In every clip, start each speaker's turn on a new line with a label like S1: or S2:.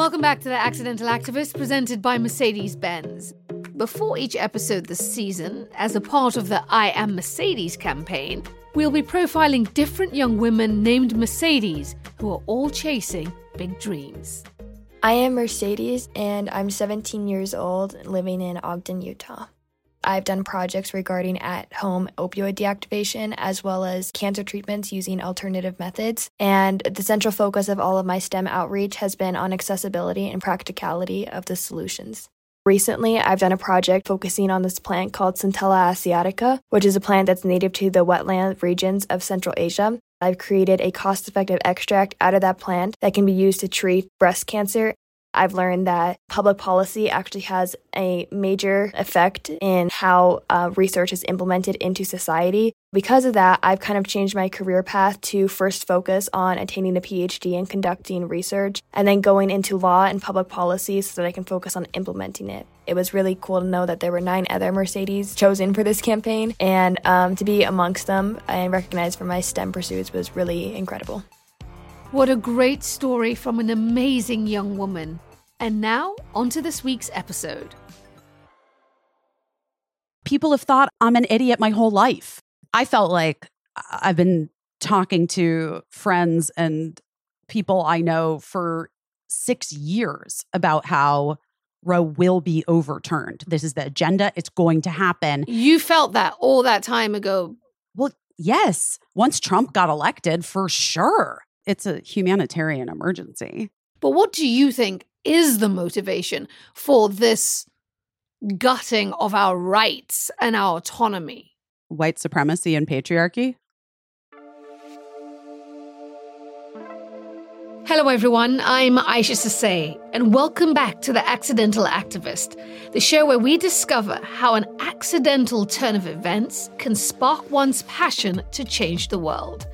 S1: Welcome back to The Accidental Activist, presented by Mercedes Benz. Before each episode this season, as a part of the I Am Mercedes campaign, we'll be profiling different young women named Mercedes who are all chasing big dreams.
S2: I am Mercedes, and I'm 17 years old, living in Ogden, Utah. I've done projects regarding at home opioid deactivation as well as cancer treatments using alternative methods. And the central focus of all of my STEM outreach has been on accessibility and practicality of the solutions. Recently, I've done a project focusing on this plant called Centella asiatica, which is a plant that's native to the wetland regions of Central Asia. I've created a cost effective extract out of that plant that can be used to treat breast cancer I've learned that public policy actually has a major effect in how uh, research is implemented into society. Because of that, I've kind of changed my career path to first focus on attaining a PhD and conducting research, and then going into law and public policy so that I can focus on implementing it. It was really cool to know that there were nine other Mercedes chosen for this campaign, and um, to be amongst them and recognized for my STEM pursuits was really incredible.
S1: What a great story from an amazing young woman. And now, on to this week's episode.
S3: People have thought I'm an idiot my whole life. I felt like I've been talking to friends and people I know for six years about how Roe will be overturned. This is the agenda. It's going to happen.
S1: You felt that all that time ago.
S3: Well, yes. Once Trump got elected, for sure it's a humanitarian emergency.
S1: But what do you think is the motivation for this gutting of our rights and our autonomy?
S3: White supremacy and patriarchy?
S1: Hello, everyone. I'm Isha Sesay, and welcome back to The Accidental Activist, the show where we discover how an accidental turn of events can spark one's passion to change the world.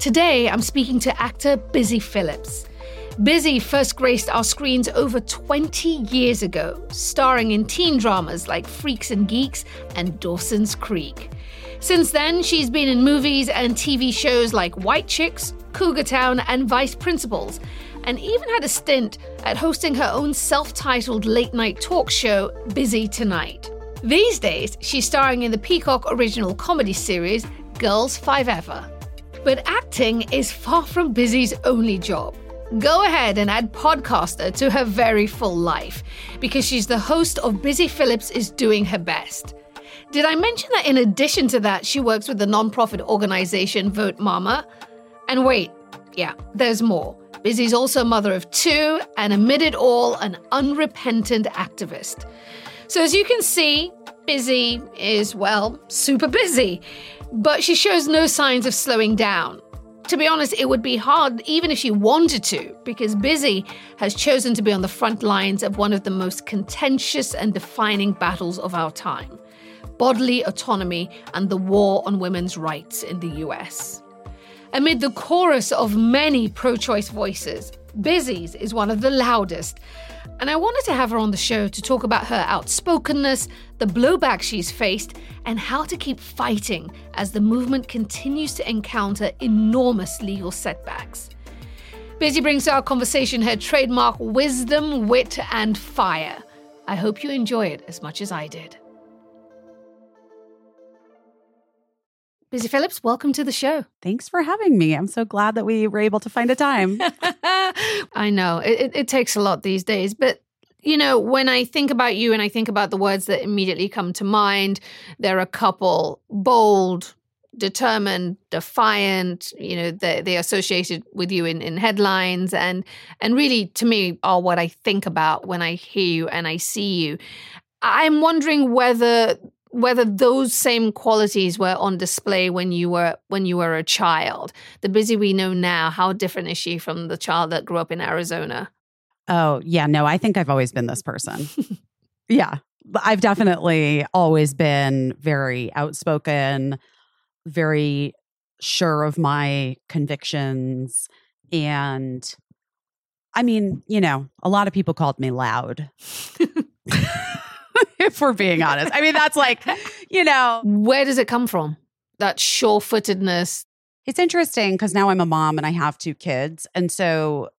S1: Today, I'm speaking to actor Busy Phillips. Busy first graced our screens over 20 years ago, starring in teen dramas like Freaks and Geeks and Dawson's Creek. Since then, she's been in movies and TV shows like White Chicks, Cougar Town, and Vice Principals, and even had a stint at hosting her own self titled late night talk show, Busy Tonight. These days, she's starring in the Peacock original comedy series, Girls5eva. But acting is far from Busy's only job. Go ahead and add podcaster to her very full life because she's the host of Busy Phillips is Doing Her Best. Did I mention that in addition to that, she works with the nonprofit organization Vote Mama? And wait, yeah, there's more. Busy's also mother of two and amid it all, an unrepentant activist. So as you can see, Busy is, well, super busy but she shows no signs of slowing down. To be honest, it would be hard even if she wanted to, because Busy has chosen to be on the front lines of one of the most contentious and defining battles of our time bodily autonomy and the war on women's rights in the US. Amid the chorus of many pro choice voices, Busy's is one of the loudest, and I wanted to have her on the show to talk about her outspokenness, the blowback she's faced, and how to keep fighting as the movement continues to encounter enormous legal setbacks. Busy brings to our conversation her trademark wisdom, wit, and fire. I hope you enjoy it as much as I did. Busy Phillips, welcome to the show.
S3: Thanks for having me. I'm so glad that we were able to find a time.
S1: I know it, it, takes a lot these days, but you know, when I think about you and I think about the words that immediately come to mind, there are a couple bold, determined, defiant, you know, they, they associated with you in, in headlines and and really to me are what I think about when I hear you and I see you. I'm wondering whether whether those same qualities were on display when you were when you were a child. The busy we know now, how different is she from the child that grew up in Arizona?
S3: Oh, yeah, no, I think I've always been this person. yeah. I've definitely always been very outspoken, very sure of my convictions and I mean, you know, a lot of people called me loud. if we're being honest. I mean, that's like, you know.
S1: Where does it come from? That sure footedness.
S3: It's interesting because now I'm a mom and I have two kids. And so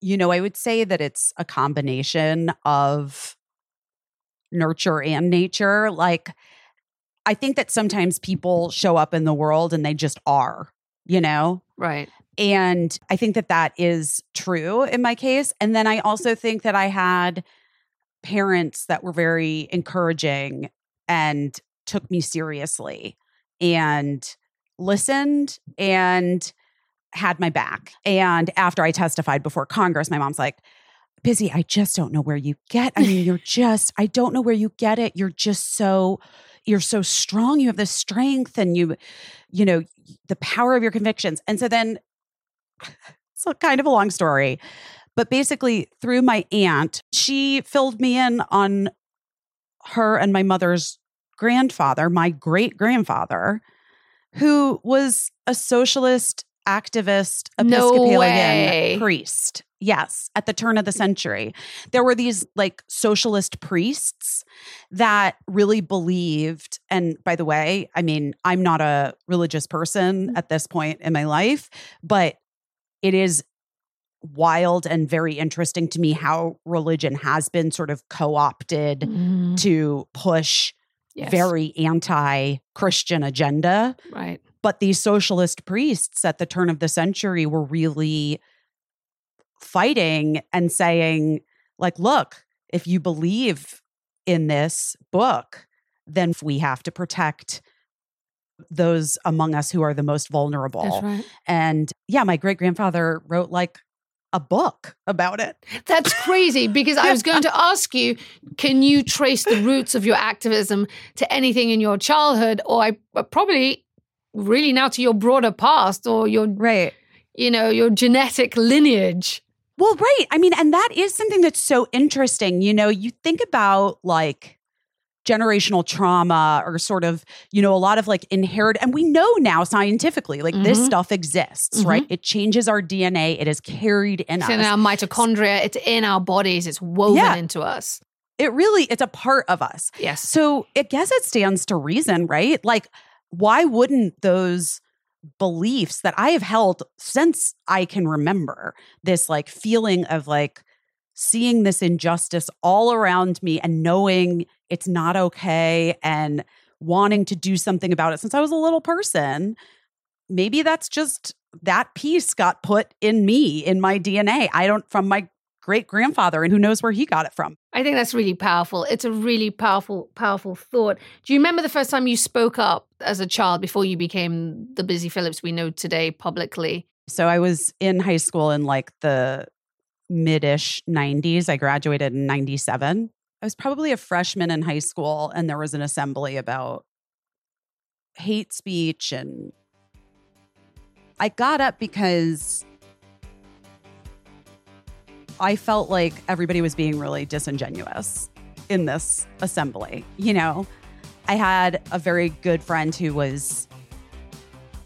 S3: you know, I would say that it's a combination of nurture and nature. Like, I think that sometimes people show up in the world and they just are, you know?
S1: Right.
S3: And I think that that is true in my case. And then I also think that I had parents that were very encouraging and took me seriously and listened and had my back. And after I testified before Congress, my mom's like, Busy, I just don't know where you get. I mean, you're just, I don't know where you get it. You're just so, you're so strong. You have the strength and you, you know, the power of your convictions. And so then, it's kind of a long story, but basically, through my aunt, she filled me in on her and my mother's grandfather, my great grandfather, who was a socialist activist Episcopalian
S1: no
S3: priest. Yes, at the turn of the century. There were these like socialist priests that really believed. And by the way, I mean, I'm not a religious person mm. at this point in my life, but it is wild and very interesting to me how religion has been sort of co opted
S1: Mm,
S3: to push
S1: yes.
S3: very anti Christian agenda.
S1: right.
S3: But these socialist priests at the turn of the century were really fighting and saying, like, look, if you believe in this book, then we have to protect those among us who are the most vulnerable.
S1: Right.
S3: And yeah, my great grandfather wrote like a book about it.
S1: That's crazy because I was going to ask you can you trace the roots of your activism to anything in your childhood or I uh, probably really now to your broader past or your
S3: Right.
S1: you know your genetic lineage.
S3: Well, right. I mean, and that is something that's so interesting. You know, you think about like generational trauma or sort of, you know, a lot of like inherit, and we know now scientifically, like this
S1: Mhm.
S3: stuff exists, right? It changes our DNA, it is carried in
S1: It's in our mitochondria, it's in our bodies, it's woven
S3: Yeah.
S1: into us.
S3: it really, it's a part of us.
S1: Yes.
S3: So I guess it stands to reason, right? Like, why wouldn't those beliefs that I have held since I can remember, this like feeling of like seeing this injustice all around me and knowing it's not okay and wanting to do something about it since I was a little person, maybe that's just that piece got put in me, in my DNA. I don't, from my great grandfather, and who knows where he got it from.
S1: I think that's really powerful. It's a really powerful, powerful thought. Do you remember the first time you spoke up as a child before you became the Busy Phillips we know today publicly?
S3: So I was in high school in like the mid-ish 90s. I graduated in 97. I was probably a freshman in high school and there was an assembly about hate speech and I got up because I felt like everybody was being really disingenuous in this assembly. You know, I had a very good friend who was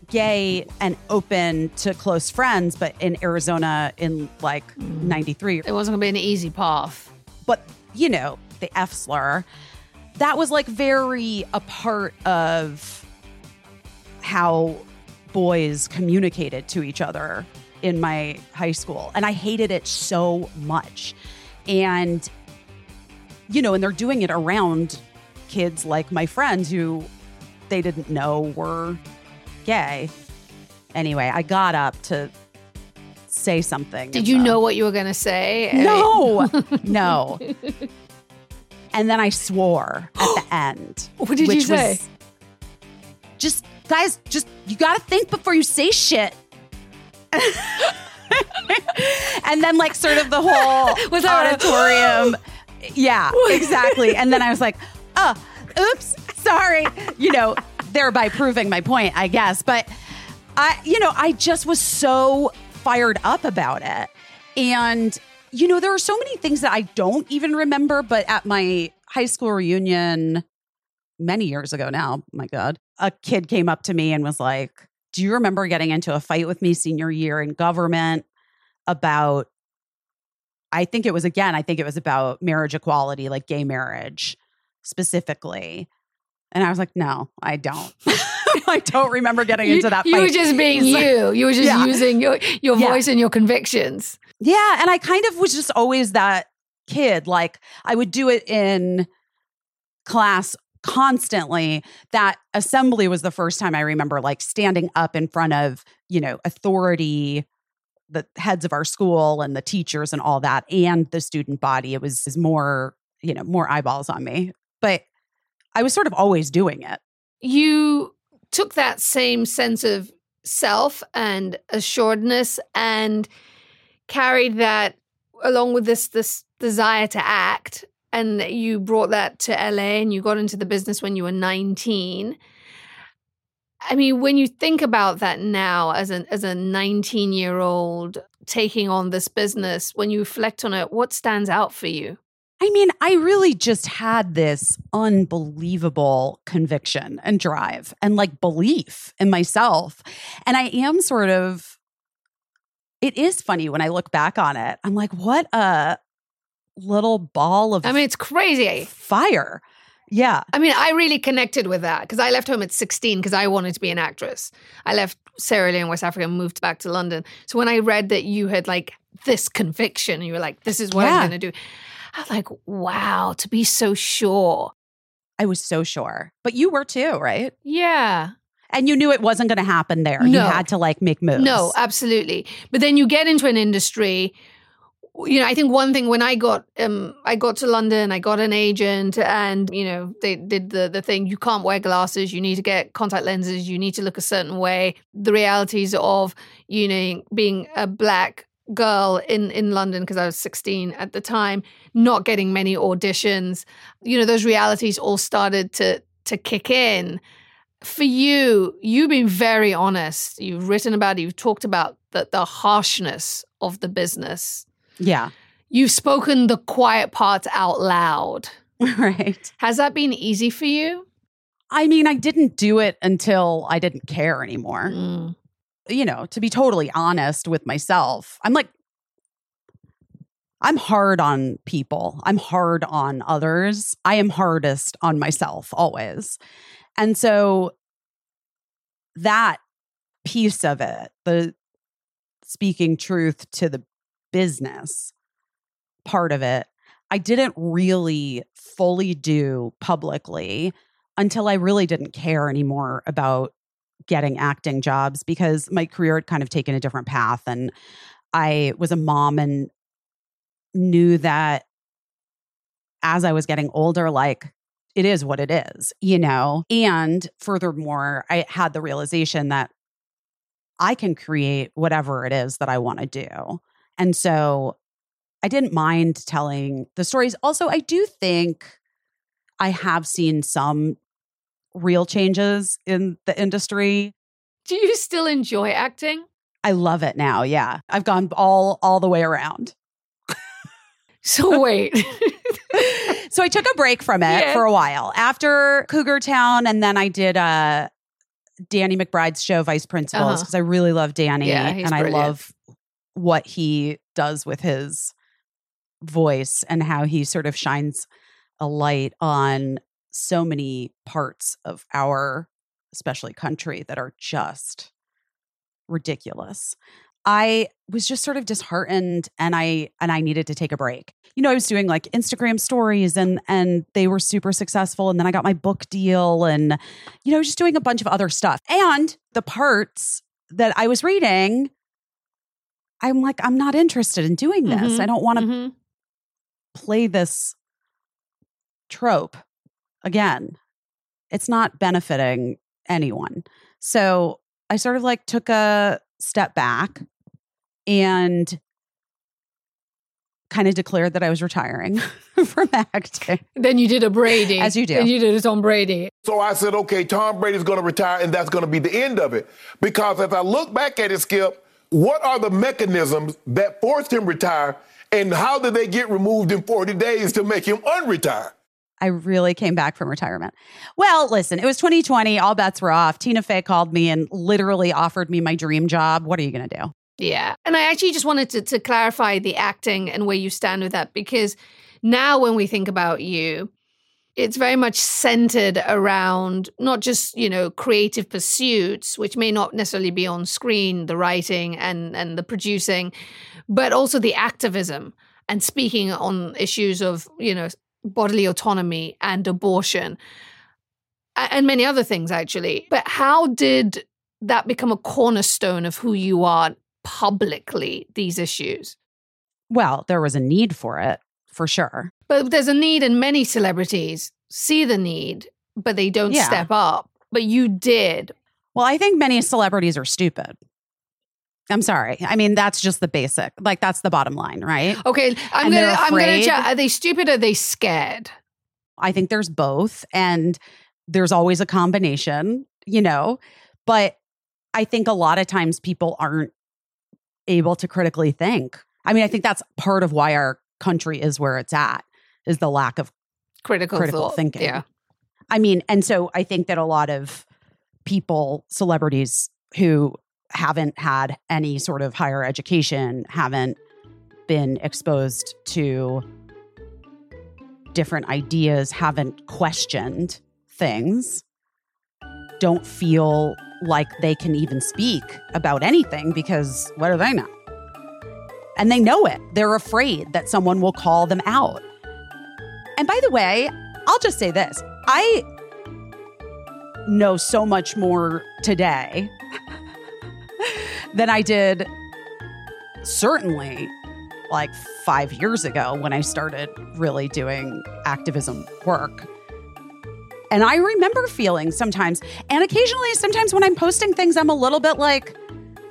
S3: gay and open to close friends, but in Arizona in like mm. 93.
S1: It wasn't going to be an easy path.
S3: But, you know, the F slur, that was like very a part of how boys communicated to each other in my high school. And I hated it so much. And, you know, and they're doing it around kids like my friends who they didn't know were gay. Anyway, I got up to say something.
S1: Did you know what you were going to say?
S3: No, no. And then I swore at the end.
S1: What did you say?
S3: just, guys, just, you got to think before you say shit. and then, like, sort of the whole
S1: Was
S3: auditorium. yeah, exactly. And then I was like, oh, oops, sorry. You know, thereby proving my point, I guess. But I, you know, I just was so fired up about it. And, you know, there are so many things that I don't even remember, but at my high school reunion many years ago now, my God, a kid came up to me and was like, Do you remember getting into a fight with me senior year in government about, I think it was again, I think it was about marriage equality, like gay marriage specifically. And I was like, No, I don't. I don't remember getting
S1: you,
S3: into that.
S1: You
S3: fight.
S1: were just being you. You were just
S3: Yeah.
S1: using your your
S3: Yeah.
S1: voice and your convictions.
S3: Yeah, and I kind of was just always that kid. Like I would do it in class constantly. That assembly was the first time I remember like standing up in front of, you know, authority, the heads of our school and the teachers and all that and the student body. It was is more, you know, more eyeballs on me. But I was sort of always doing it.
S1: You took that same sense of self and assuredness and carried that along with this this desire to act and you brought that to LA and you got into the business when you were 19 I mean when you think about that now as an as a 19 year old taking on this business when you reflect on it what stands out for you
S3: I mean, I really just had this unbelievable conviction and drive and like belief in myself. And I am sort of, it is funny when I look back on it. I'm like, what a little ball of
S1: I mean it's crazy
S3: fire. Yeah.
S1: I mean, I really connected with that because I left home at 16 because I wanted to be an actress. I left Sierra Leone, West Africa, and moved back to London. So when I read that you had like this conviction, you were like, this is what
S3: Yeah.
S1: I'm going to do. I was like, wow, to be so sure.
S3: I was so sure. But you were too, right?
S1: Yeah.
S3: And you knew it wasn't going to happen there. You had to like make moves.
S1: No, absolutely. But then you get into an industry. You know, I think one thing when I got um I got to London, I got an agent and you know, they did the the thing you can't wear glasses, you need to get contact lenses, you need to look a certain way. The realities of, you know, being a black girl in in London because I was 16 at the time, not getting many auditions. You know, those realities all started to to kick in for you, you've been very honest. You've written about it, you've talked about the, the harshness of the business.
S3: Yeah.
S1: You've spoken the quiet parts out loud.
S3: right.
S1: Has that been easy for you?
S3: I mean, I didn't do it until I didn't care anymore.
S1: Mm.
S3: You know, to be totally honest with myself, I'm like, I'm hard on people. I'm hard on others. I am hardest on myself always. And so that piece of it, the speaking truth to the business part of it, I didn't really fully do publicly until I really didn't care anymore about getting acting jobs because my career had kind of taken a different path and I was a mom and knew that as I was getting older like it is what it is, you know. And furthermore, I had the realization that I can create whatever it is that I want to do. And so I didn't mind telling the stories. Also, I do think I have seen some real changes in the industry.
S1: Do you still enjoy acting?
S3: I love it now. Yeah. I've gone all all the way around.
S1: So wait.
S3: so I took a break from it
S1: Yeah.
S3: for a while after Cougar Town and then I did a Danny McBride's show Vice Principals
S1: Uh-huh.
S3: because I really love Danny
S1: Yeah,
S3: and I love what he does with his voice and how he sort of shines a light on so many parts of our especially country that are just ridiculous. I was just sort of disheartened and I and I needed to take a break. You know, I was doing like Instagram stories and and they were super successful and then I got my book deal and you know, just doing a bunch of other stuff. And the parts that I was reading I'm like I'm not interested in doing this.
S1: Mhm,
S3: I don't want to
S1: Mhm.
S3: play this trope again. It's not benefiting anyone. So I sort of like took a step back and kind of declared that I was retiring from acting.
S1: Then you did a Brady.
S3: As you do.
S1: Then you did a Tom Brady.
S4: So I said, okay, Tom Brady's going to retire, and that's going to be the end of it. Because as I look back at it, Skip, what are the mechanisms that forced him retire, and how did they get removed in 40 days to make him unretire?
S3: I really came back from retirement. Well, listen, it was 2020. All bets were off. Tina Fey called me and literally offered me my dream job. What are you going to do?
S1: Yeah. And I actually just wanted to, to clarify the acting and where you stand with that because now when we think about you, it's very much centered around not just you know creative pursuits which may not necessarily be on screen the writing and and the producing but also the activism and speaking on issues of you know bodily autonomy and abortion and many other things actually but how did that become a cornerstone of who you are publicly these issues
S3: well there was a need for it for sure
S1: but there's a need, and many celebrities see the need, but they don't yeah. step up. But you did.
S3: Well, I think many celebrities are stupid. I'm sorry. I mean, that's just the basic. Like that's the bottom line, right?
S1: Okay, I'm and gonna. I'm gonna. Chat. Are they stupid? Or are they scared?
S3: I think there's both, and there's always a combination. You know, but I think a lot of times people aren't able to critically think. I mean, I think that's part of why our country is where it's at is the lack of
S1: critical,
S3: critical
S1: thought.
S3: thinking.
S1: Yeah.
S3: I mean, and so I think that a lot of people, celebrities who haven't had any sort of higher education, haven't been exposed to different ideas, haven't questioned things, don't feel like they can even speak about anything because what do they know? And they know it. They're afraid that someone will call them out. And by the way, I'll just say this I know so much more today than I did certainly like five years ago when I started really doing activism work. And I remember feeling sometimes, and occasionally, sometimes when I'm posting things, I'm a little bit like,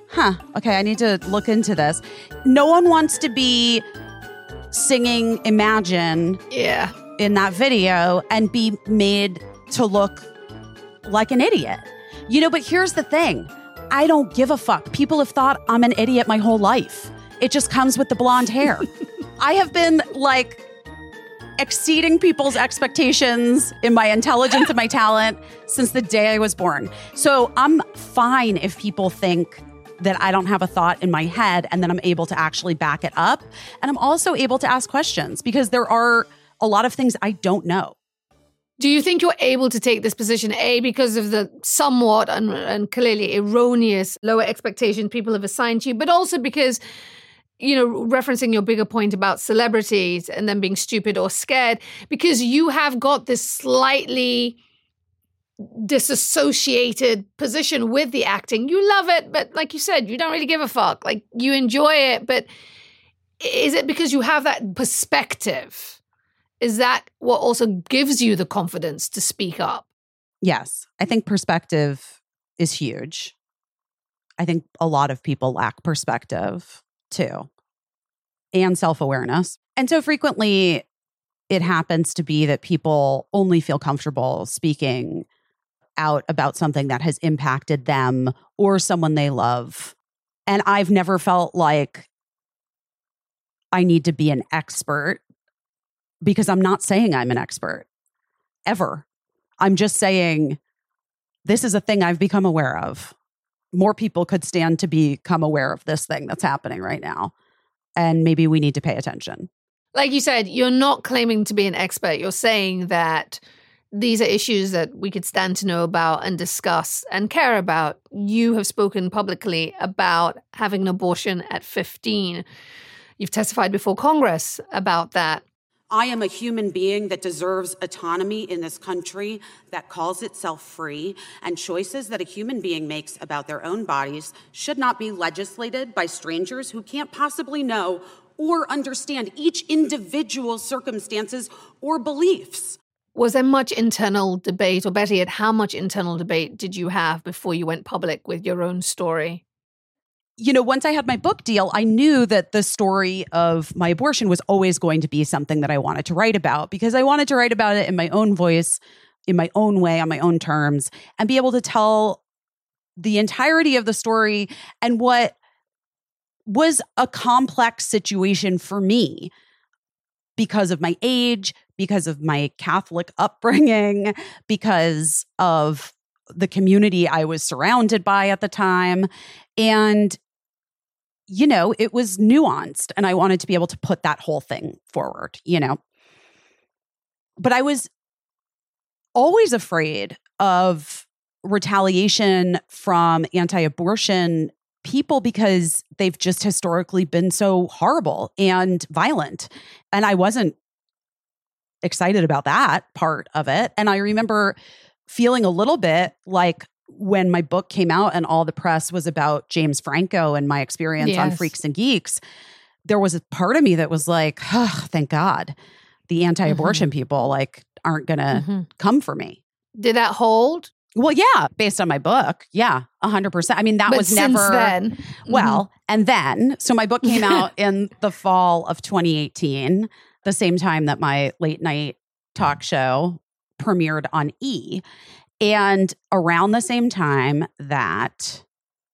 S3: huh, okay, I need to look into this. No one wants to be singing Imagine
S1: yeah.
S3: in that video and be made to look like an idiot. You know, but here's the thing I don't give a fuck. People have thought I'm an idiot my whole life. It just comes with the blonde hair. I have been like exceeding people's expectations in my intelligence and my talent since the day I was born. So I'm fine if people think that I don't have a thought in my head and then I'm able to actually back it up. And I'm also able to ask questions because there are a lot of things I don't know.
S1: Do you think you're able to take this position, A, because of the somewhat and, and clearly erroneous lower expectation people have assigned you, but also because you know, referencing your bigger point about celebrities and them being stupid or scared, because you have got this slightly disassociated position with the acting. You love it, but like you said, you don't really give a fuck. Like you enjoy it, but is it because you have that perspective? Is that what also gives you the confidence to speak up?
S3: Yes. I think perspective is huge. I think a lot of people lack perspective too, and self awareness. And so frequently, it happens to be that people only feel comfortable speaking out about something that has impacted them or someone they love. And I've never felt like I need to be an expert because I'm not saying I'm an expert ever. I'm just saying this is a thing I've become aware of. More people could stand to become aware of this thing that's happening right now. And maybe we need to pay attention.
S1: Like you said, you're not claiming to be an expert. You're saying that these are issues that we could stand to know about and discuss and care about. You have spoken publicly about having an abortion at 15. You've testified before Congress about that.
S5: I am a human being that deserves autonomy in this country that calls itself free, and choices that a human being makes about their own bodies should not be legislated by strangers who can't possibly know or understand each individual's circumstances or beliefs.
S1: Was there much internal debate, or better yet, how much internal debate did you have before you went public with your own story?
S3: You know, once I had my book deal, I knew that the story of my abortion was always going to be something that I wanted to write about because I wanted to write about it in my own voice, in my own way, on my own terms, and be able to tell the entirety of the story and what was a complex situation for me because of my age, because of my Catholic upbringing, because of the community I was surrounded by at the time. And, you know, it was nuanced. And I wanted to be able to put that whole thing forward, you know. But I was always afraid of retaliation from anti abortion people because they've just historically been so horrible and violent. And I wasn't excited about that part of it. And I remember feeling a little bit like when my book came out and all the press was about James Franco and my experience on Freaks and Geeks, there was a part of me that was like, oh, thank God the anti abortion people like aren't going to
S1: Mhm.
S3: come for me.
S1: Did that hold?
S3: Well, yeah, based on my book. Yeah, 100%. I mean, that
S1: but
S3: was
S1: since
S3: never.
S1: then, mm-hmm.
S3: Well, and then, so my book came out in the fall of 2018, the same time that my late night talk show premiered on E. And around the same time that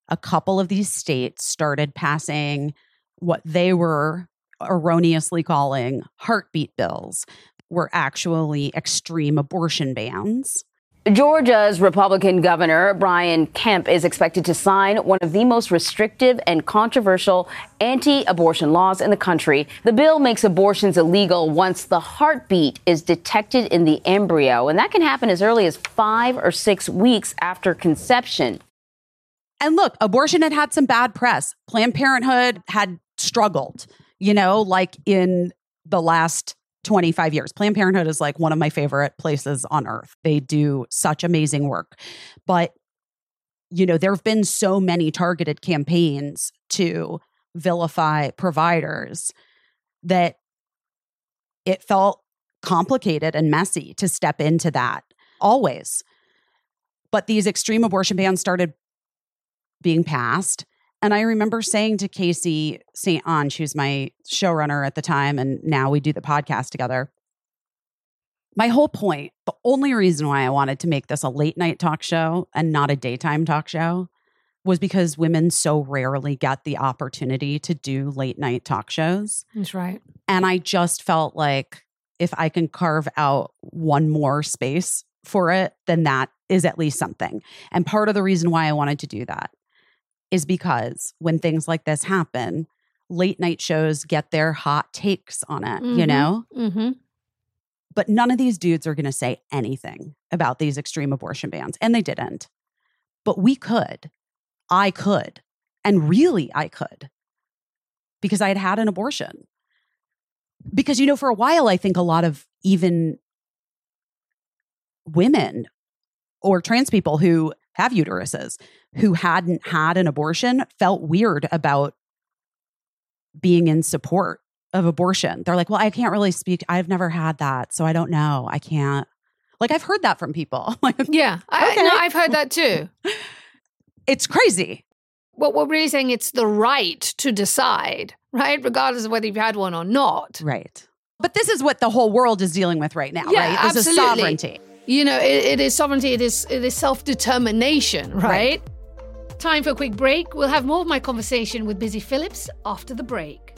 S3: a couple of these states started passing what they were erroneously calling heartbeat bills, were actually extreme abortion bans.
S6: Georgia's Republican Governor Brian Kemp is expected to sign one of the most restrictive and controversial anti abortion laws in the country. The bill makes abortions illegal once the heartbeat is detected in the embryo, and that can happen as early as five or six weeks after conception.
S3: And look, abortion had had some bad press. Planned Parenthood had struggled, you know, like in the last 25 years. Planned Parenthood is like one of my favorite places on earth. They do such amazing work. But, you know, there have been so many targeted campaigns to vilify providers that it felt complicated and messy to step into that always. But these extreme abortion bans started being passed. And I remember saying to Casey St. Ange, who's my showrunner at the time, and now we do the podcast together. My whole point, the only reason why I wanted to make this a late night talk show and not a daytime talk show was because women so rarely get the opportunity to do late night talk shows.
S1: that's right.
S3: And I just felt like if I can carve out one more space for it, then that is at least something. And part of the reason why I wanted to do that is because when things like this happen, late night shows get their hot takes on it, you
S1: Mhm.
S3: know?
S1: Mm-hmm.
S3: But none of these dudes are going to say anything about these extreme abortion bans. And they didn't. But we could. I could. And really, I could because I had had an abortion. Because, you know, for a while, I think a lot of even women or trans people who have uteruses who hadn't had an abortion felt weird about being in support of abortion. They're like, well, I can't really speak. I've never had that. So I don't know. I can't. Like, I've heard that from people.
S1: Yeah, I,
S3: Okay.
S1: no, I've heard that too.
S3: it's crazy.
S1: What we're really saying it's the right to decide, right? Regardless of whether you've had one or not.
S3: Right. But this is what the whole world is dealing with right now,
S1: Yeah,
S3: right? This is
S1: absolutely.
S3: sovereignty.
S1: You know, it, it is sovereignty, it is it is self-determination, right? Time for a quick break. We'll have more of my conversation with Busy Phillips after the break.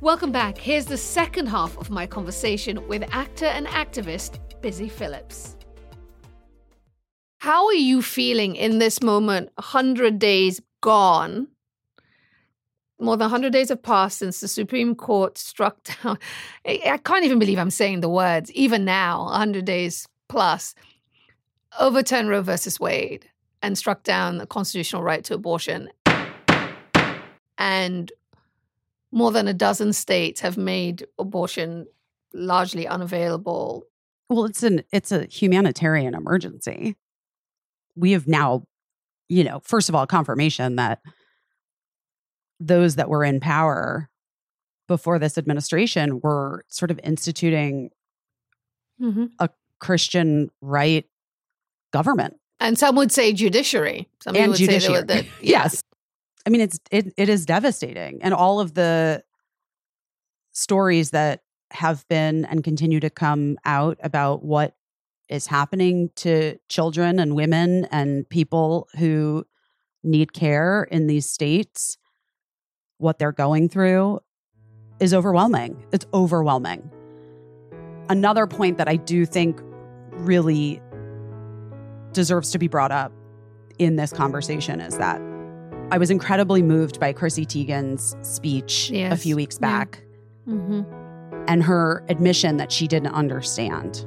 S1: Welcome back. Here's the second half of my conversation with actor and activist Busy Phillips. How are you feeling in this moment? 100 days gone. More than 100 days have passed since the Supreme Court struck down. I can't even believe I'm saying the words, even now, 100 days plus, overturned Roe versus Wade and struck down the constitutional right to abortion. And more than a dozen states have made abortion largely unavailable.
S3: Well, it's an it's a humanitarian emergency. We have now, you know, first of all, confirmation that those that were in power before this administration were sort of instituting mm-hmm. a Christian right government.
S1: And some would say judiciary. Some
S3: and
S1: would say
S3: judiciary.
S1: were the- yeah.
S3: Yes. I mean, it's it it is devastating, and all of the stories that have been and continue to come out about what is happening to children and women and people who need care in these states, what they're going through is overwhelming. It's overwhelming. Another point that I do think really deserves to be brought up in this conversation is that I was incredibly moved by Chrissy Teigen's speech a few weeks
S1: Yeah.
S3: back.
S1: Mhm.
S3: and her admission that she didn't understand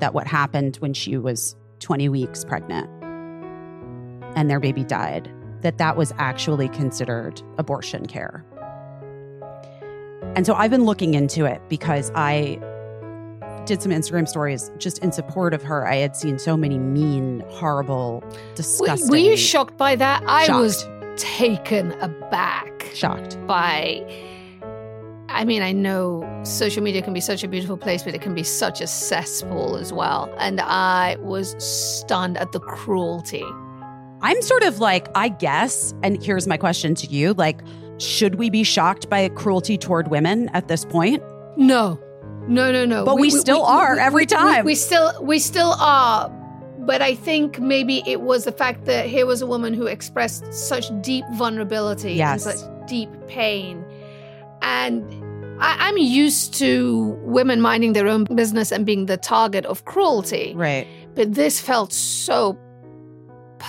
S3: that what happened when she was 20 weeks pregnant and their baby died that that was actually considered abortion care and so i've been looking into it because i did some instagram stories just in support of her i had seen so many mean horrible disgusting
S1: Were you shocked by that? I
S3: Shocked.
S1: was taken aback
S3: shocked
S1: by. I mean, I know social media can be such a beautiful place, but it can be such a cesspool as well. And I was stunned at the cruelty.
S3: I'm sort of like, I guess, and here's my question to you like, should we be shocked by cruelty toward women at this point?
S1: No, no, no, no.
S3: But we still are every time.
S1: We, still, we still are. But I think maybe it was the fact that here was a woman who expressed such deep vulnerability
S3: Yes.
S1: and such deep pain, and I, I'm used to women minding their own business and being the target of cruelty.
S3: Right.
S1: But this felt so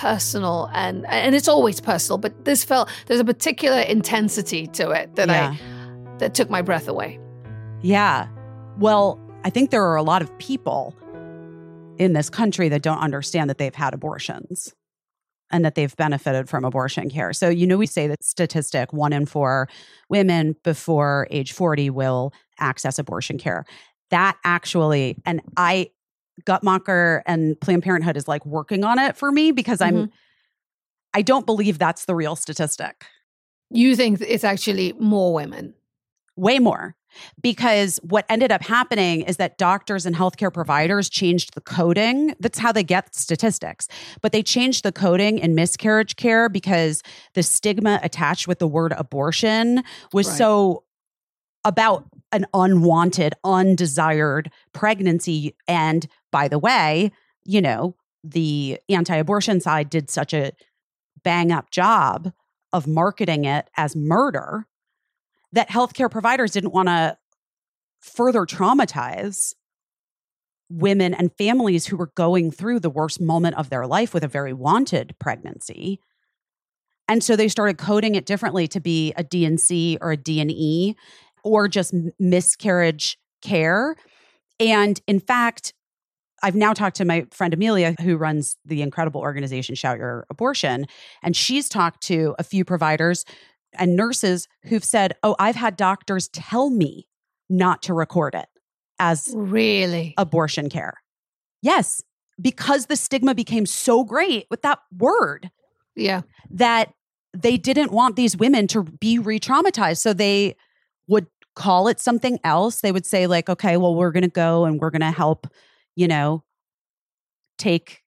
S1: personal, and and it's always personal. But this felt there's a particular intensity to it that
S3: Yeah.
S1: I that took my breath away.
S3: Yeah. Well, I think there are a lot of people in this country that don't understand that they've had abortions and that they've benefited from abortion care. So, you know, we say that statistic one in four women before age 40 will access abortion care. That actually, and I, Guttmacher and Planned Parenthood is like working on it for me because I'm, mm-hmm. I don't believe that's the real statistic.
S1: You think it's actually more women?
S3: way more because what ended up happening is that doctors and healthcare providers changed the coding that's how they get statistics but they changed the coding in miscarriage care because the stigma attached with the word abortion was
S1: Right.
S3: so about an unwanted undesired pregnancy and by the way you know the anti-abortion side did such a bang up job of marketing it as murder that healthcare providers didn't want to further traumatize women and families who were going through the worst moment of their life with a very wanted pregnancy. And so they started coding it differently to be a D&C or a D&E or just miscarriage care. And in fact, I've now talked to my friend Amelia, who runs the incredible organization Shout Your Abortion, and she's talked to a few providers and nurses who've said, Oh, I've had doctors tell me not to record it as
S1: Really?
S3: abortion care. Yes, because the stigma became so great with that word
S1: yeah.
S3: that they didn't want these women to be re traumatized. So they would call it something else. They would say, like, okay, well, we're going to go and we're going to help, you know, take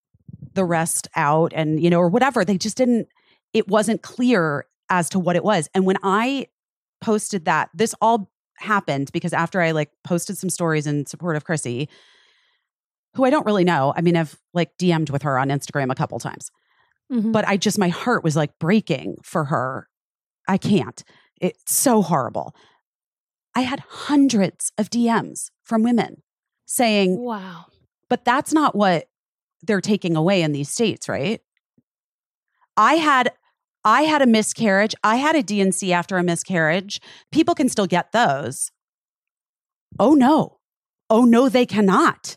S3: the rest out and, you know, or whatever. They just didn't, it wasn't clear as to what it was. And when I posted that, this all happened because after I like posted some stories in support of Chrissy, who I don't really know. I mean, I've like DM'd with her on Instagram a couple times
S1: Mhm.
S3: but I just my heart was like breaking for her. I can't. It's so horrible. I had hundreds of DMs from women saying,
S1: wow.
S3: But that's not what they're taking away in these states, right? I had I had a miscarriage. I had a D&C after a miscarriage. People can still get those. Oh no. Oh no, they cannot.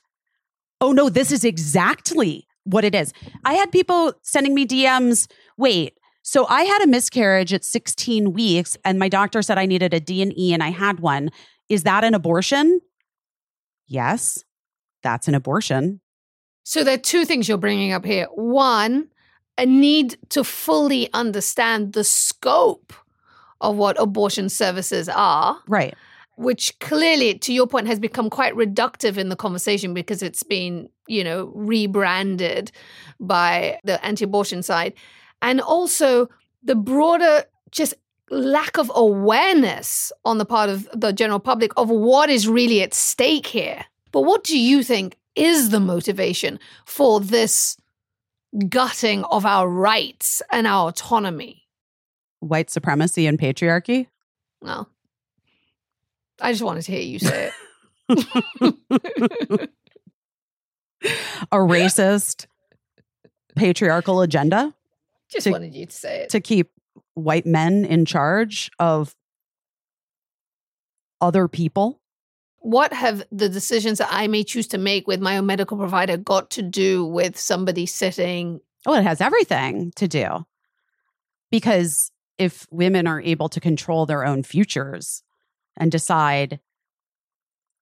S3: Oh no, this is exactly what it is. I had people sending me DMs. Wait, so I had a miscarriage at 16 weeks and my doctor said I needed a D&E and I had one. Is that an abortion? Yes, that's an abortion.
S1: So there are two things you're bringing up here. One, a need to fully understand the scope of what abortion services are,
S3: Right.
S1: which clearly, to your point, has become quite reductive in the conversation because it's been, you know, rebranded by the anti abortion side. And also the broader just lack of awareness on the part of the general public of what is really at stake here. But what do you think is the motivation for this gutting of our rights and our autonomy?
S3: White supremacy and patriarchy.
S1: No. I just wanted to hear you say it.
S3: A racist patriarchal agenda
S1: just
S3: To-
S1: wanted you to say it.
S3: to keep white men in charge of other people.
S1: What have the decisions that I may choose to make with my own medical provider got to do with somebody sitting?
S3: Oh, it has everything to do. Because if women are able to control their own futures and decide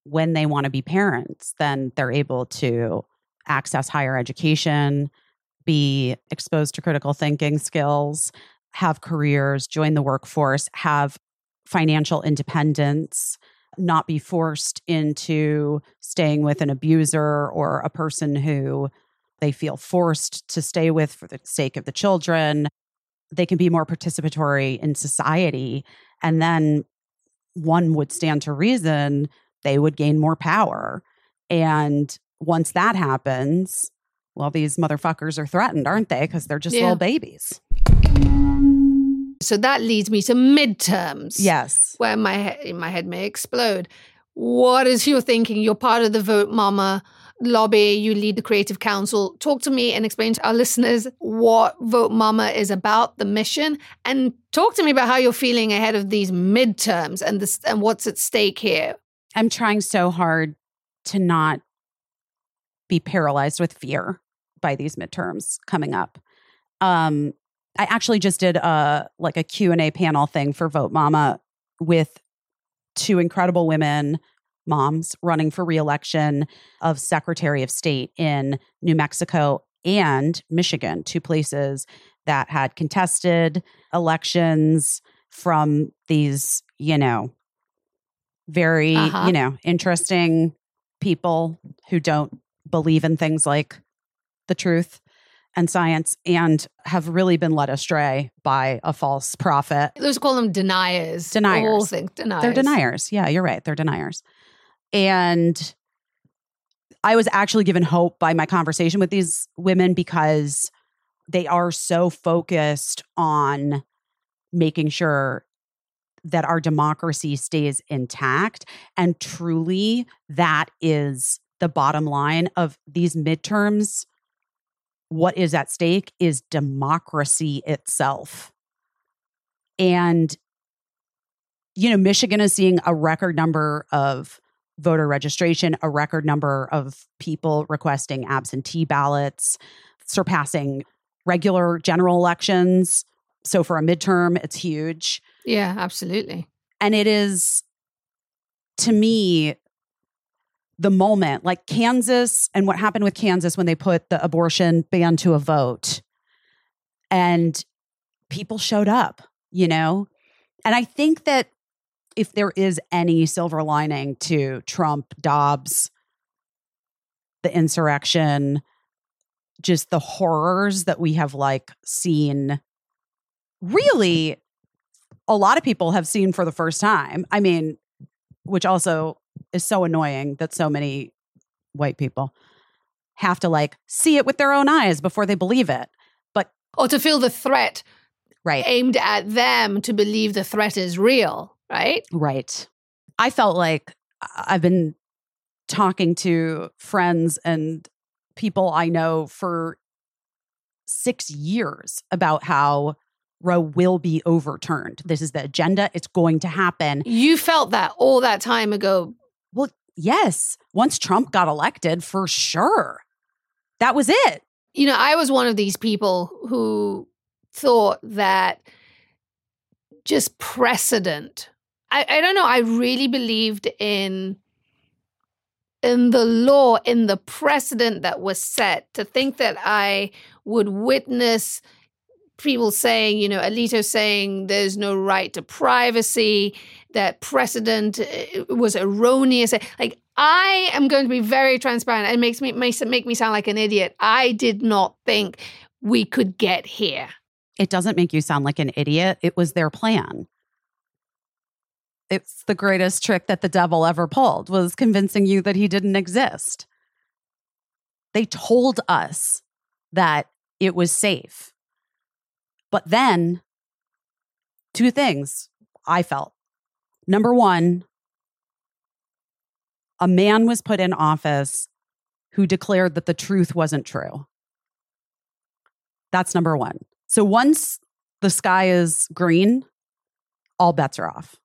S3: when they want to be parents, then they're able to access higher education, be exposed to critical thinking skills, have careers, join the workforce, have financial independence, not be forced into staying with an abuser or a person who they feel forced to stay with for the sake of the children. They can be more participatory in society. And then one would stand to reason they would gain more power. And once that happens, well, these motherfuckers are threatened, aren't they? Because they're just
S1: Yeah.
S3: little babies.
S1: So that leads me to midterms.
S3: Yes.
S1: Where my, he- my head may explode. What is your thinking? You're part of the Vote Mama lobby, you lead the Creative Council. Talk to me and explain to our listeners what Vote Mama is about, the mission, and talk to me about how you're feeling ahead of these midterms and this and what's at stake here.
S3: I'm trying so hard to not be paralyzed with fear by these midterms coming up. Um, I actually just did a like a Q&A panel thing for Vote Mama with two incredible women moms running for reelection of Secretary of State in New Mexico and Michigan, two places that had contested elections from these, you know, very,
S1: Uh-huh.
S3: you know, interesting people who don't believe in things like the truth and science and have really been led astray by a false prophet.
S1: Let's call them deniers.
S3: Deniers.
S1: All things deniers.
S3: They're deniers. Yeah, you're right. They're deniers. And I was actually given hope by my conversation with these women because they are so focused on making sure that our democracy stays intact. And truly, that is the bottom line of these midterms. What is at stake is democracy itself. And, you know, Michigan is seeing a record number of voter registration, a record number of people requesting absentee ballots, surpassing regular general elections. So for a midterm, it's huge.
S1: Yeah, absolutely.
S3: And it is, to me, the moment like Kansas and what happened with Kansas when they put the abortion ban to a vote and people showed up, you know? And I think that if there is any silver lining to Trump, Dobbs, the insurrection, just the horrors that we have like seen really a lot of people have seen for the first time. I mean, which also is so annoying that so many white people have to like see it with their own eyes before they believe it. But
S1: Or to feel the threat
S3: right.
S1: aimed at them to believe the threat is real, right?
S3: Right. I felt like I've been talking to friends and people I know for six years about how Roe will be overturned. This is the agenda. It's going to happen.
S1: You felt that all that time ago.
S3: Well, yes. Once Trump got elected, for sure. That was it.
S1: You know, I was one of these people who thought that just precedent. I, I don't know. I really believed in in the law, in the precedent that was set. To think that I would witness people saying, you know, Alito saying there's no right to privacy, that precedent uh, was erroneous. Like I am going to be very transparent. It makes me makes make me sound like an idiot. I did not think we could get here.
S3: It doesn't make you sound like an idiot. It was their plan. It's the greatest trick that the devil ever pulled was convincing you that he didn't exist. They told us that it was safe. But then two things I felt. Number 1, a man was put in office who declared that the truth wasn't true. That's number 1. So once the sky is green, all bets are off.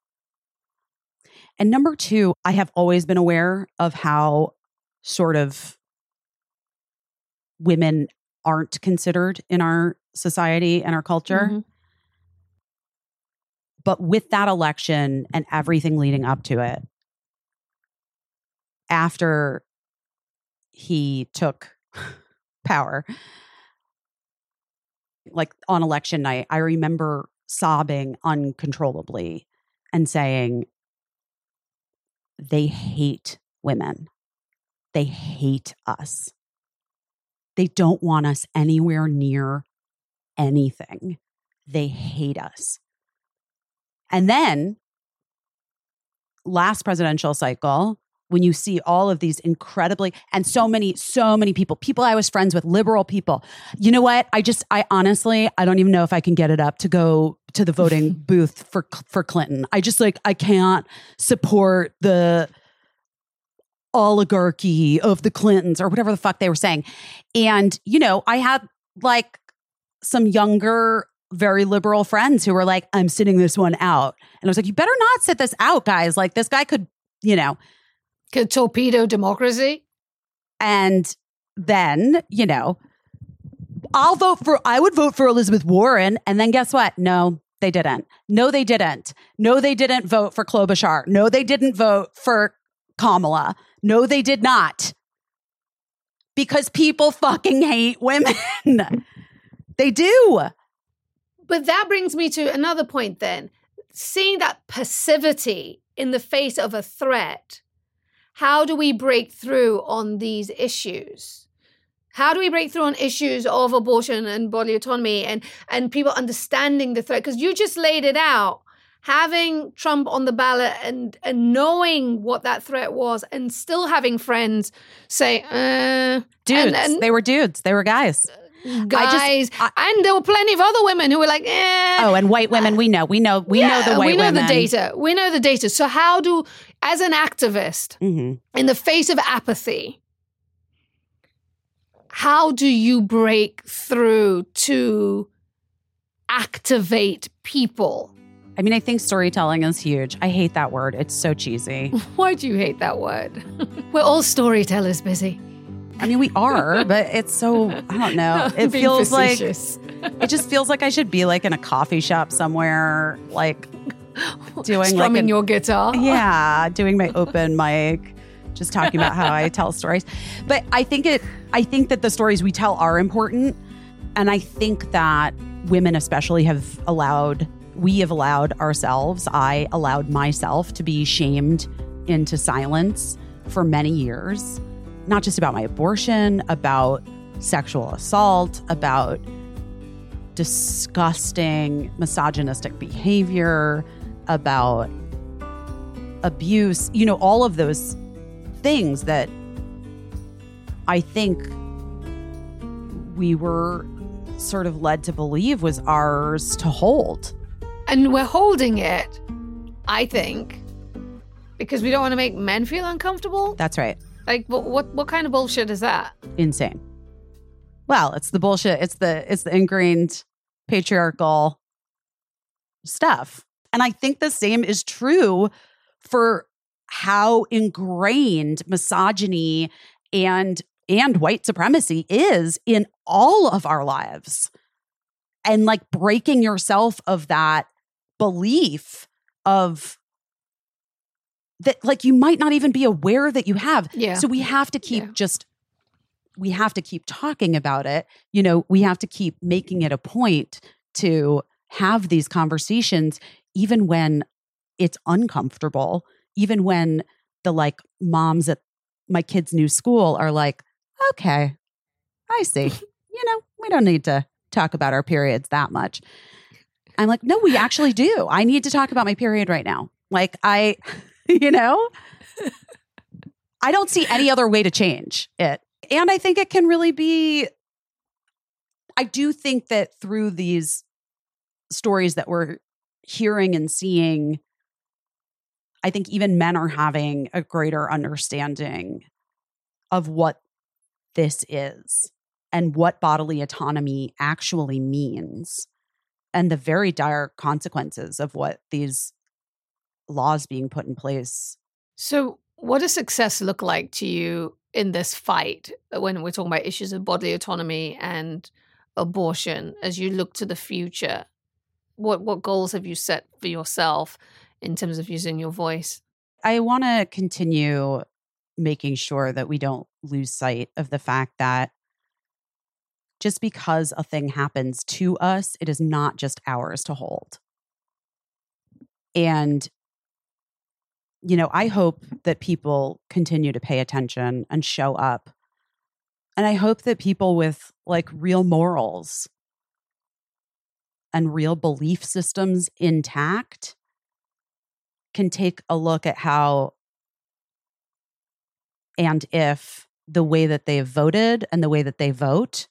S3: And number two, I have always been aware of how sort of women aren't considered in our society and our culture.
S1: Mhm.
S3: But with that election and everything leading up to it, after he took power, like on election night, I remember sobbing uncontrollably and saying, they hate women. They hate us. They don't want us anywhere near anything. They hate us. And then, last presidential cycle, when you see all of these incredibly and so many so many people people i was friends with liberal people you know what i just i honestly i don't even know if i can get it up to go to the voting booth for for clinton i just like i can't support the oligarchy of the clintons or whatever the fuck they were saying and you know i had like some younger very liberal friends who were like i'm sitting this one out and i was like you better not sit this out guys like this guy could you know
S1: Could torpedo democracy.
S3: and then, you know, I'll vote for, I would vote for Elizabeth Warren. And then guess what? No, they didn't. No, they didn't. No, they didn't vote for Klobuchar. No, they didn't vote for Kamala. No, they did not. Because people fucking hate women. they do.
S1: But that brings me to another point then. Seeing that passivity in the face of a threat, how do we break through on these issues? How do we break through on issues of abortion and bodily autonomy and, and people understanding the threat? Because you just laid it out. Having Trump on the ballot and, and knowing what that threat was, and still having friends say, uh,
S3: Dudes.
S1: and, and
S3: they were dudes. They were guys.
S1: Guys, and there were plenty of other women who were like, eh.
S3: Oh, and white women, we know. We know. We know the
S1: Yeah,
S3: white
S1: we know
S3: women.
S1: the data. We know the data. So how do, as an activist,
S3: Mhm.
S1: in the face of apathy, how do you break through to activate people?
S3: I mean, I think storytelling is huge. I hate that word. It's so cheesy.
S1: Why do you hate that word? We're all storytellers, busy.
S3: I mean, we are, but it's so, I don't know. It feels like, it just feels like I should be like in a coffee shop somewhere, like doing like
S1: strumming
S3: an-
S1: your guitar.
S3: yeah, doing my open mic, just talking about how I tell stories. But I think it, I think that the stories we tell are important. And I think that women, especially, have allowed, we have allowed ourselves, I allowed myself to be shamed into silence for many years, not just about my abortion, about sexual assault, about disgusting misogynistic behavior, about abuse, you know, all of those things that I think we were sort of led to believe was ours to hold.
S1: And we're holding it, I think, because we don't want to make men feel uncomfortable.
S3: That's right.
S1: Like, what, what, what kind of bullshit is that?
S3: Insane. Well, it's the bullshit. It's the it's the ingrained patriarchal stuff. And I think the same is true for how ingrained misogyny and and white supremacy is in all of our lives. And like breaking yourself of that belief of that like you might not even be aware that you have.
S1: Yeah.
S3: So we have to keep
S1: Yeah.
S3: just we have to keep talking about it. You know, we have to keep making it a point to have these conversations even when it's uncomfortable, even when the like moms at my kids' new school are like, okay, I see. you know, we don't need to talk about our periods that much. I'm like, no, we actually do. I need to talk about my period right now. Like, I, you know, I don't see any other way to change it. And I think it can really be, I do think that through these stories that we're hearing and seeing, I think even men are having a greater understanding of what this is and what bodily autonomy actually means and the very dire consequences of what these laws being put in place.
S1: So, what does success look like to you in this fight uh, when we're talking about issues of bodily autonomy and abortion as you look to the future? What what goals have you set for yourself in terms of using your voice?
S3: I want to continue making sure that we don't lose sight of the fact that just because a thing happens to us, it is not just ours to hold. And, you know, I hope that people continue to pay attention and show up. And I hope that people with like real morals and real belief systems intact can take a look at how and if the way that they have voted and the way that they vote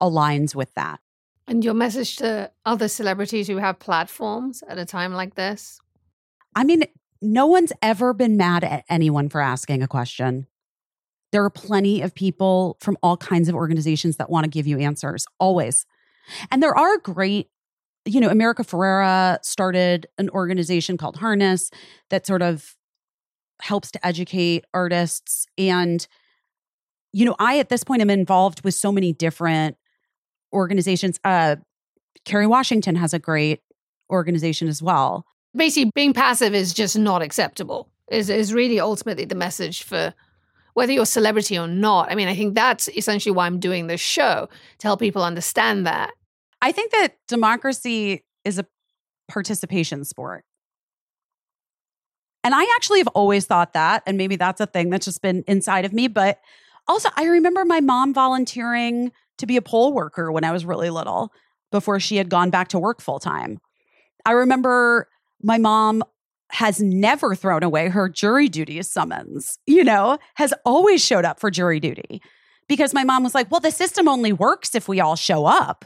S3: aligns with that.
S1: And your message to other celebrities who have platforms at a time like this?
S3: I mean, no one's ever been mad at anyone for asking a question. There are plenty of people from all kinds of organizations that want to give you answers, always. And there are great, you know, America Ferrera started an organization called Harness that sort of helps to educate artists. And, you know, I at this point am involved with so many different organizations. Uh, Kerry Washington has a great organization as well.
S1: Basically, being passive is just not acceptable. Is is really ultimately the message for whether you're a celebrity or not. I mean, I think that's essentially why I'm doing this show to help people understand that.
S3: I think that democracy is a participation sport. And I actually have always thought that, and maybe that's a thing that's just been inside of me. But also, I remember my mom volunteering to be a poll worker when I was really little before she had gone back to work full time. I remember my mom has never thrown away her jury duty summons, you know, has always showed up for jury duty because my mom was like, well, the system only works if we all show up.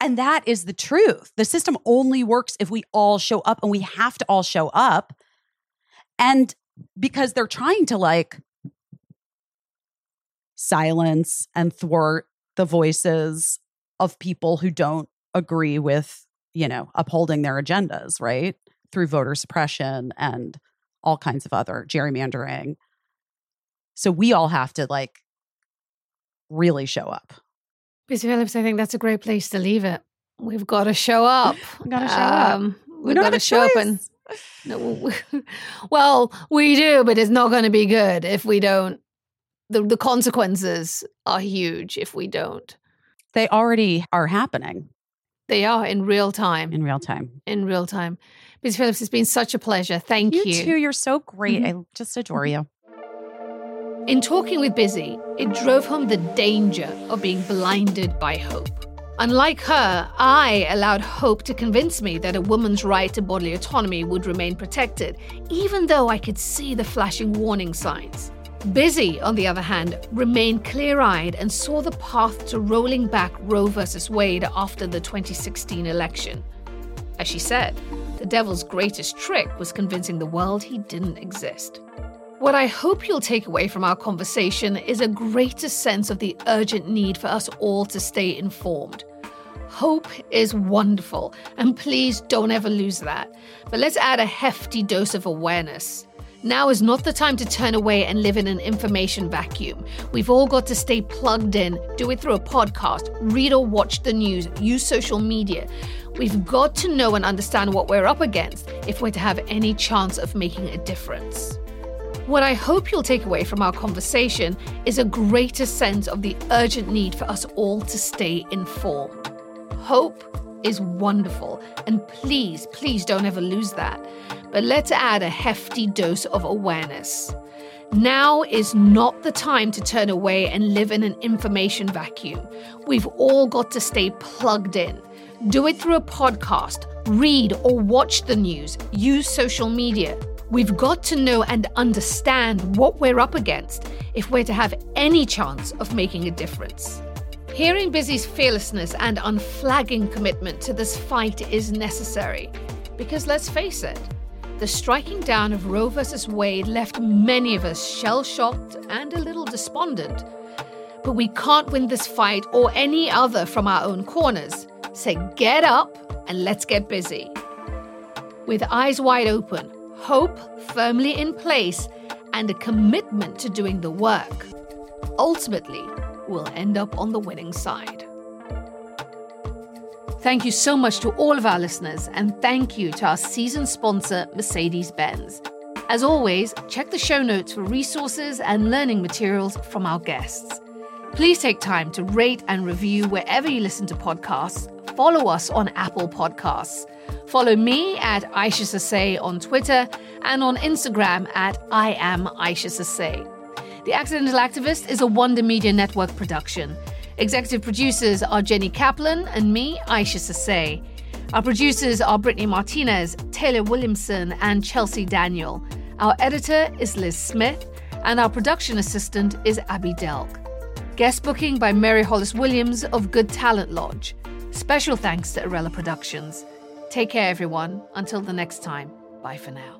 S3: And that is the truth. The system only works if we all show up and we have to all show up. And because they're trying to like silence and thwart the voices of people who don't agree with, you know, upholding their agendas, right? Through voter suppression and all kinds of other gerrymandering. So we all have to like really show up.
S1: Busy Phillips, I think that's a great place to leave it. We've got to show up.
S3: We've got to show um, up.
S1: We've we got to show up and. No, well, we do, but it's not going to be good if we don't the, the consequences are huge if we don't.
S3: They already are happening.
S1: They are in real time.
S3: In real time.
S1: In real time. Ms. Phillips, it's been such a pleasure. Thank you.
S3: You too. You're so great. Mm-hmm. I just adore you.
S1: In talking with Busy, it drove home the danger of being blinded by hope. Unlike her, I allowed hope to convince me that a woman's right to bodily autonomy would remain protected, even though I could see the flashing warning signs. Busy, on the other hand, remained clear eyed and saw the path to rolling back Roe v. Wade after the 2016 election. As she said, the devil's greatest trick was convincing the world he didn't exist. What I hope you'll take away from our conversation is a greater sense of the urgent need for us all to stay informed. Hope is wonderful, and please don't ever lose that. But let's add a hefty dose of awareness. Now is not the time to turn away and live in an information vacuum. We've all got to stay plugged in, do it through a podcast, read or watch the news, use social media. We've got to know and understand what we're up against if we're to have any chance of making a difference. What I hope you'll take away from our conversation is a greater sense of the urgent need for us all to stay informed. Hope is wonderful, and please, please don't ever lose that but let's add a hefty dose of awareness. Now is not the time to turn away and live in an information vacuum. We've all got to stay plugged in. Do it through a podcast, read or watch the news, use social media. We've got to know and understand what we're up against if we're to have any chance of making a difference. Hearing Busy's fearlessness and unflagging commitment to this fight is necessary because let's face it, the striking down of Roe v. Wade left many of us shell shocked and a little despondent. But we can't win this fight or any other from our own corners. So get up and let's get busy. With eyes wide open, hope firmly in place, and a commitment to doing the work, ultimately, we'll end up on the winning side. Thank you so much to all of our listeners, and thank you to our season sponsor, Mercedes Benz. As always, check the show notes for resources and learning materials from our guests. Please take time to rate and review wherever you listen to podcasts. Follow us on Apple Podcasts. Follow me at Isha Sesay on Twitter and on Instagram at I am Isha Sesay. The Accidental Activist is a Wonder Media Network production. Executive producers are Jenny Kaplan and me, Isha Sesay. Our producers are Brittany Martinez, Taylor Williamson, and Chelsea Daniel. Our editor is Liz Smith, and our production assistant is Abby Delk. Guest booking by Mary Hollis Williams of Good Talent Lodge. Special thanks to Arella Productions. Take care, everyone. Until the next time, bye for now.